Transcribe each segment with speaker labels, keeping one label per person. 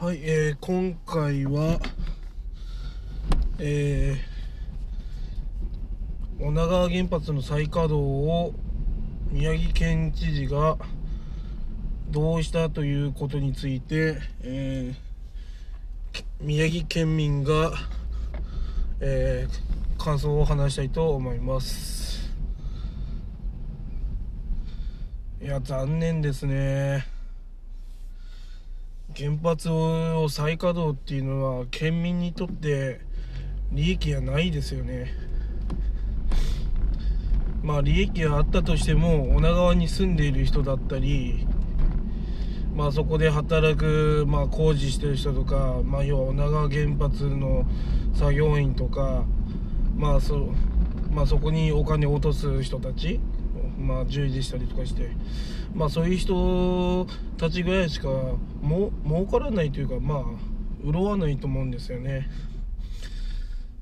Speaker 1: はい、えー、今回は、えー、女川原発の再稼働を宮城県知事が同意したということについて、えー、宮城県民が、えー、感想を話したいと思います。いや残念ですね。原発を再稼働っていうのは県民にとって利益がないですよね。まあ利益があったとしても女川に住んでいる人だったりまあそこで働く、まあ、工事してる人とか、まあ、要は女川原発の作業員とかまあそ,、まあ、そこにお金を落とす人たちまあ、従事したりとかして、まあ、そういう人たちぐらいしかも儲からないというか、まあ、潤わないと思うんですよね。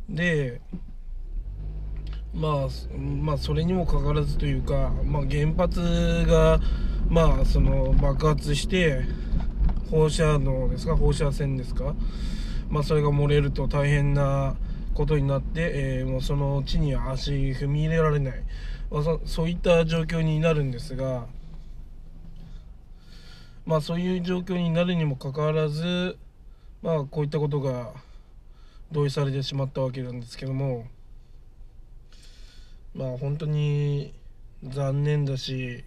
Speaker 1: で、まあ、まあ、それにもかかわらずというか、まあ、原発が、まあ、その爆発して、放射能ですか、放射線ですか、まあ、それが漏れると大変なことになって、えー、もうその地に足踏み入れられない。そういった状況になるんですが、まあ、そういう状況になるにもかかわらず、まあ、こういったことが同意されてしまったわけなんですけども、まあ、本当に残念だし、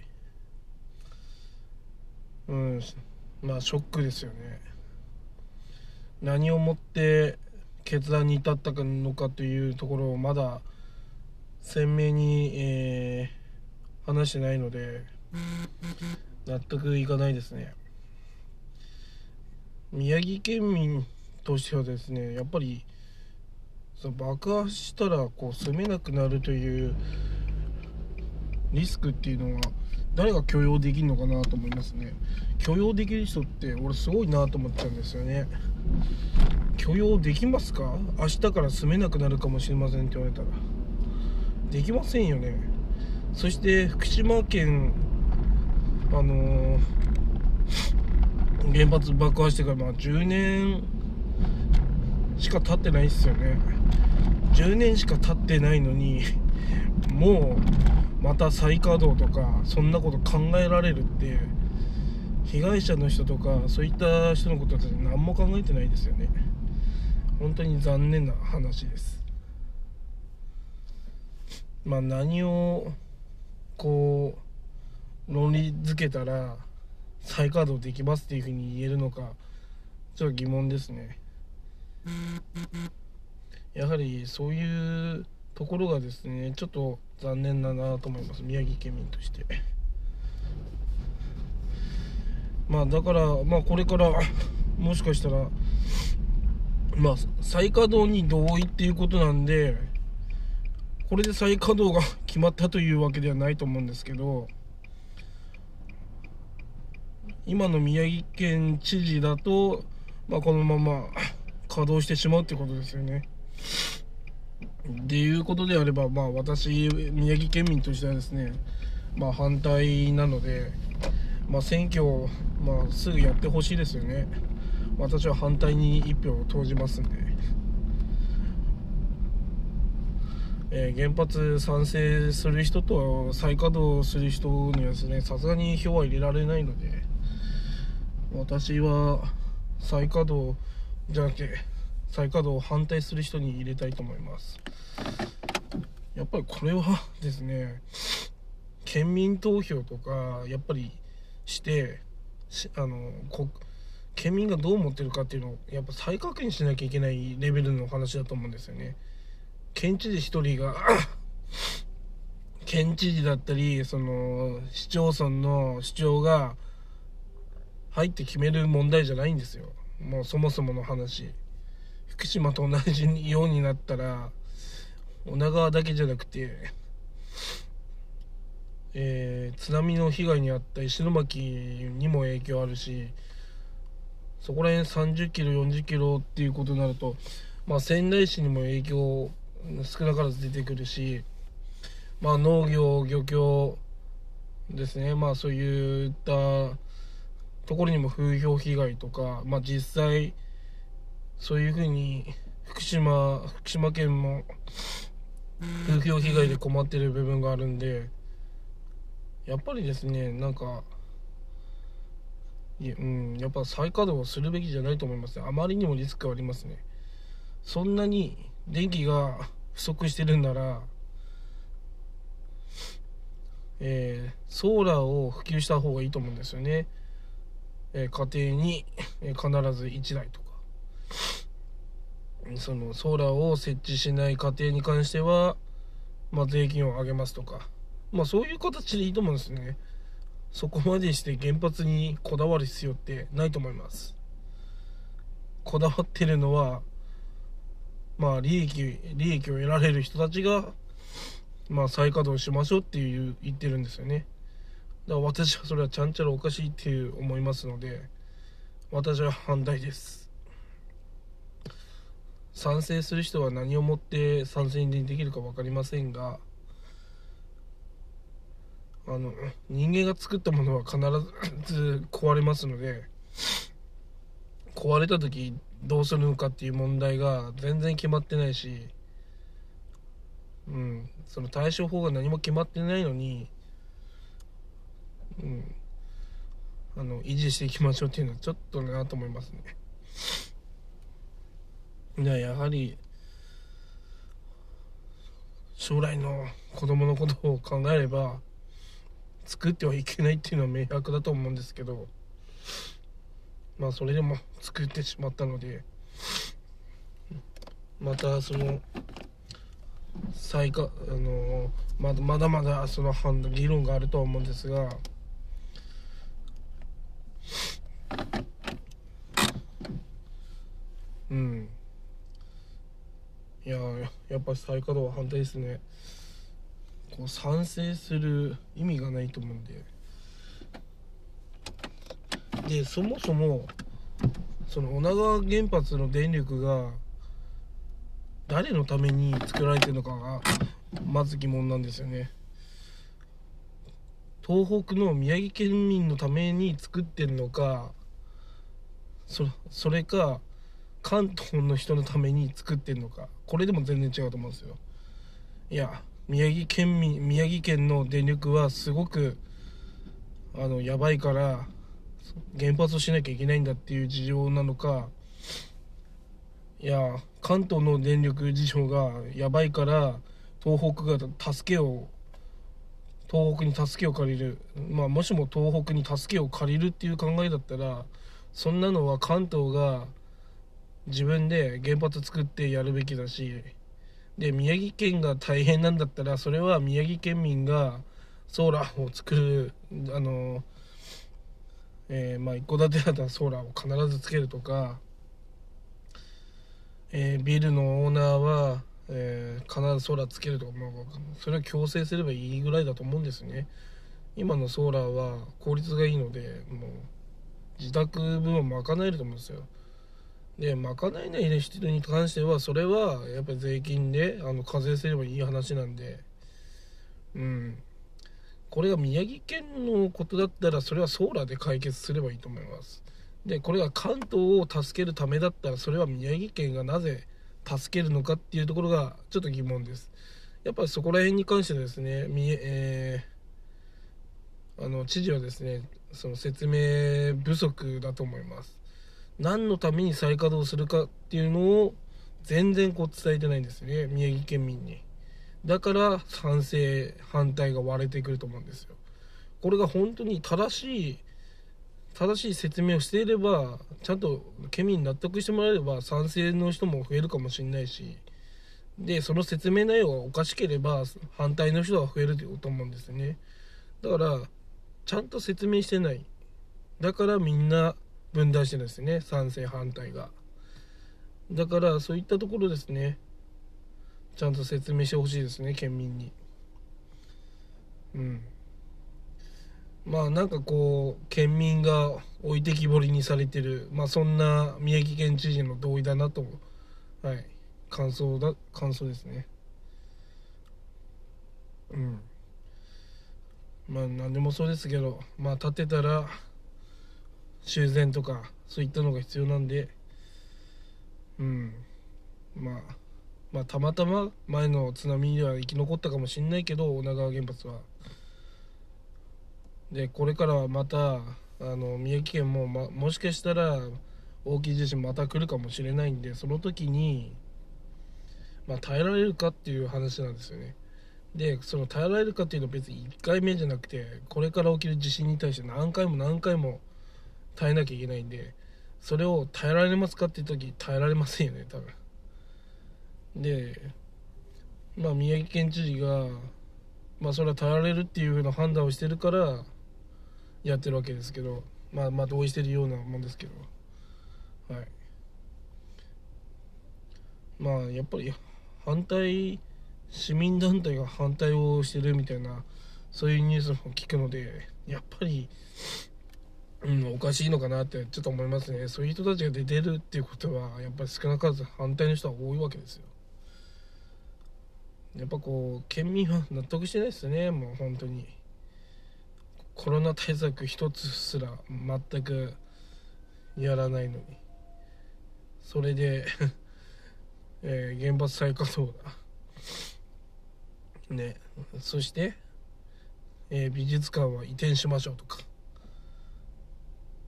Speaker 1: うん、まあ、ショックですよね。何をもって決断に至ったのかというところをまだ鮮明に、えー、話してないので納得いかないですね。宮城県民としてはですねやっぱりその爆破したらこう住めなくなるというリスクっていうのは誰が許容できるのかなと思いますね。許容できる人って俺すごいなと思っちゃうんですよね。許容できますか？明日から住めなくなるかもしれませんって言われたら。できませんよね。そして福島県あのー、原発爆破してからまあ10年しか経ってないっすよね。10年しか経ってないのにもうまた再稼働とかそんなこと考えられるって被害者の人とかそういった人のことは何も考えてないですよね。本当に残念な話です。まあ、何をこう論理づけたら再稼働できますっていうふうに言えるのかちょっと疑問ですね。やはりそういうところがですねちょっと残念だなと思います。宮城県民として。まあだからまあこれからもしかしたらまあ再稼働に同意っていうことなんでこれで再稼働が決まったというわけではないと思うんですけど今の宮城県知事だと、まあ、このまま 稼働してしまうってことですよね。っていうことであれば、まあ、私宮城県民としてはですね、まあ、反対なので、まあ、選挙を、まあ、すぐやってほしいですよね。私は反対に1票を投じますんで。えー、原発賛成する人と再稼働する人にはですねさすがに票は入れられないので私は再稼働じゃなくて再稼働を反対する人に入れたいと思いますやっぱりこれはですね県民投票とかやっぱりしてあの県民がどう思ってるかっていうのをやっぱ再確認しなきゃいけないレベルの話だと思うんですよね。県知事1人が 県知事だったりその市町村の市長が入って決める問題じゃないんですよ。もうそもそもの話。福島と同じようになったら女川だけじゃなくて、えー、津波の被害に遭った石巻にも影響あるしそこら辺30キロ40キロっていうことになると、まあ、仙台市にも影響少なからず出てくるし、まあ、農業漁協ですね。まあそういったところにも風評被害とか、まあ、実際そういうふうに福島福島県も風評被害で困ってる部分があるんでやっぱりですねなんかや,、うん、やっぱ再稼働するべきじゃないと思いますあまりにもリスクありますね。そんなに電気が不足してるんならえー、ソーラーを普及した方がいいと思うんですよね、えー、家庭に、え必ず1台とか。そのソーラーを設置しない家庭に関しては、まあ、税金を上げますとか、まあ、そういう形でいいと思うんですね。そこまでして原発にこだわる必要ってないと思います。こだわってるのはまあ利益利益を得られる人たちがまあ再稼働しましょうっていう言ってるんですよね。だから私はそれはちゃんちゃらおかしいっていう思いますので私は反対です。賛成する人は何をもって賛成にできるか分かりませんがあの人間が作ったものは必ず壊れますので壊れた時どうするのかっていう問題が全然決まってないし、うん、その対処法が何も決まってないのに、うん、あの維持していきましょうっていうのはちょっとなと思いますね。やはり将来の子供のことを考えれば作ってはいけないっていうのは明白だと思うんですけどまあそれでも作ってしまったのでまたその再かあのまだまだまだその議論があるとは思うんですがうん。いややっぱ再稼働は反対ですね。こう賛成する意味がないと思うんで。でそもそもその女川原発の電力が誰のために作られてるのかがまず疑問なんですよね。東北の宮城県民のために作ってるのかそそれか関東の人のために作ってるのか。これでも全然違うと思うんですよ。いや宮城県民宮城県の電力はすごくあのやばいから原発をしなきゃいけないんだっていう事情なのかいや関東の電力事情がやばいから東北が助けを東北に助けを借りる、まあ、もしも東北に助けを借りるっていう考えだったらそんなのは関東が自分で原発作ってやるべきだしで宮城県が大変なんだったらそれは宮城県民がソーラーを作るあの、えー、まあ一戸建てだったらソーラーを必ずつけるとか、えー、ビルのオーナーは、えー、必ずソーラーつけるとか、まあ、それは強制すればいいぐらいだと思うんですね。今のソーラーは効率がいいのでもう自宅分を賄えると思うんですよ。で賄えない人に関してはそれはやっぱり税金であの課税すればいい話なんでうん。これが宮城県のことだったらそれはソーラーで解決すればいいと思います。でこれが関東を助けるためだったらそれは宮城県がなぜ助けるのかっていうところがちょっと疑問です。やっぱりそこら辺に関してですねえー、あの知事はですねその説明不足だと思います。何のために再稼働するかっていうのを全然こう伝えてないんですね宮城県民に。だから賛成反対が割れてくると思うんですよ。これが本当に正しい正しい説明をしていればちゃんと県民に納得してもらえれば賛成の人も増えるかもしれないしでその説明内容がおかしければ反対の人が増えると思うんですね。だからちゃんと説明してない。だからみんな分断してるんですね。賛成反対が。だからそういったところですね。ちゃんと説明してほしいですね県民に。うん。まあなんかこう県民が置いてきぼりにされてるまあそんな宮城県知事の同意だなとはい感想だ感想ですね。うん。まあ何でもそうですけどまあ立てたら修繕とかそういったのが必要なんでうん。まあまあたまたま前の津波では生き残ったかもしれないけど女川原発は。でこれからはまたあの宮城県も、ま、もしかしたら大きい地震また来るかもしれないんでその時に、まあ、耐えられるかっていう話なんですよね。でその耐えられるかっていうのは別に1回目じゃなくてこれから起きる地震に対して何回も何回も耐えなきゃいけないんでそれを耐えられますかっていう時耐えられませんよね多分。でまあ宮城県知事がまあそれは耐えられるっていう風な判断をしてるからやってるわけですけどまあまあ同意してるようなもんですけど。はい。まあやっぱり反対市民団体が反対をしてるみたいなそういうニュースも聞くのでやっぱり、うん、おかしいのかなってちょっと思いますね。そういう人たちが出てるっていうことはやっぱり少なからず反対の人は多いわけですよ。やっぱこう県民は納得してないですね。もう本当に。コロナ対策一つすら全くやらないのに。それで えー、原発再稼働だ。ね。そして、えー、美術館は移転しましょうとか。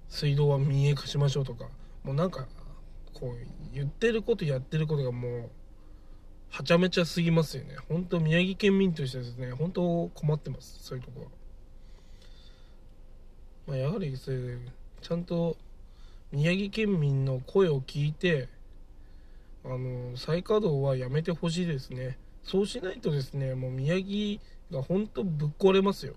Speaker 1: 水道は民営化しましょうとか。もうなんかこう言ってることやってることがもうはちゃめちゃすぎますよね。本当宮城県民としてですね本当困ってます。そういうとこは、まあ、やはりそれちゃんと宮城県民の声を聞いてあの再稼働はやめてほしいですね。そうしないとですねもう宮城が本当ぶっ壊れますよ。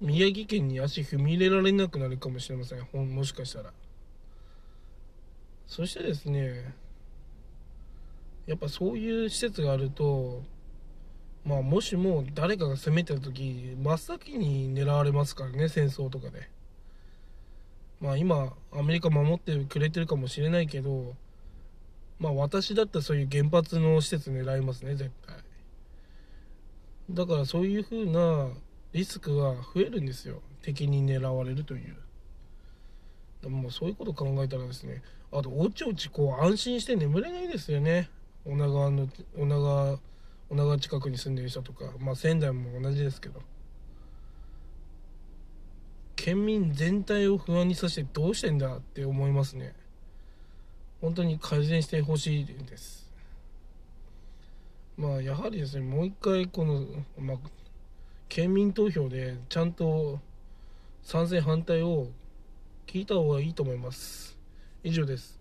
Speaker 1: 宮城県に足踏み入れられなくなるかもしれません。ほんもしかしたら。そしてですねやっぱそういう施設があるとまあもしも誰かが攻めてる時真っ先に狙われますからね戦争とかで。まあ今アメリカ守ってくれてるかもしれないけどまあ私だったらそういう原発の施設狙いますね絶対。だからそういう風なリスクが増えるんですよ敵に狙われるという。でもそういうこと考えたらですねあとおちおちこう安心して眠れないですよね。女川の女川女川近くに住んでる人とかまあ仙台も同じですけど。県民全体を不安にさせてどうしてんだって思いますね。本当に改善してほしいです。まあやはりですねもう一回この、まあ、県民投票でちゃんと賛成反対を聞いた方がいいと思います。以上です。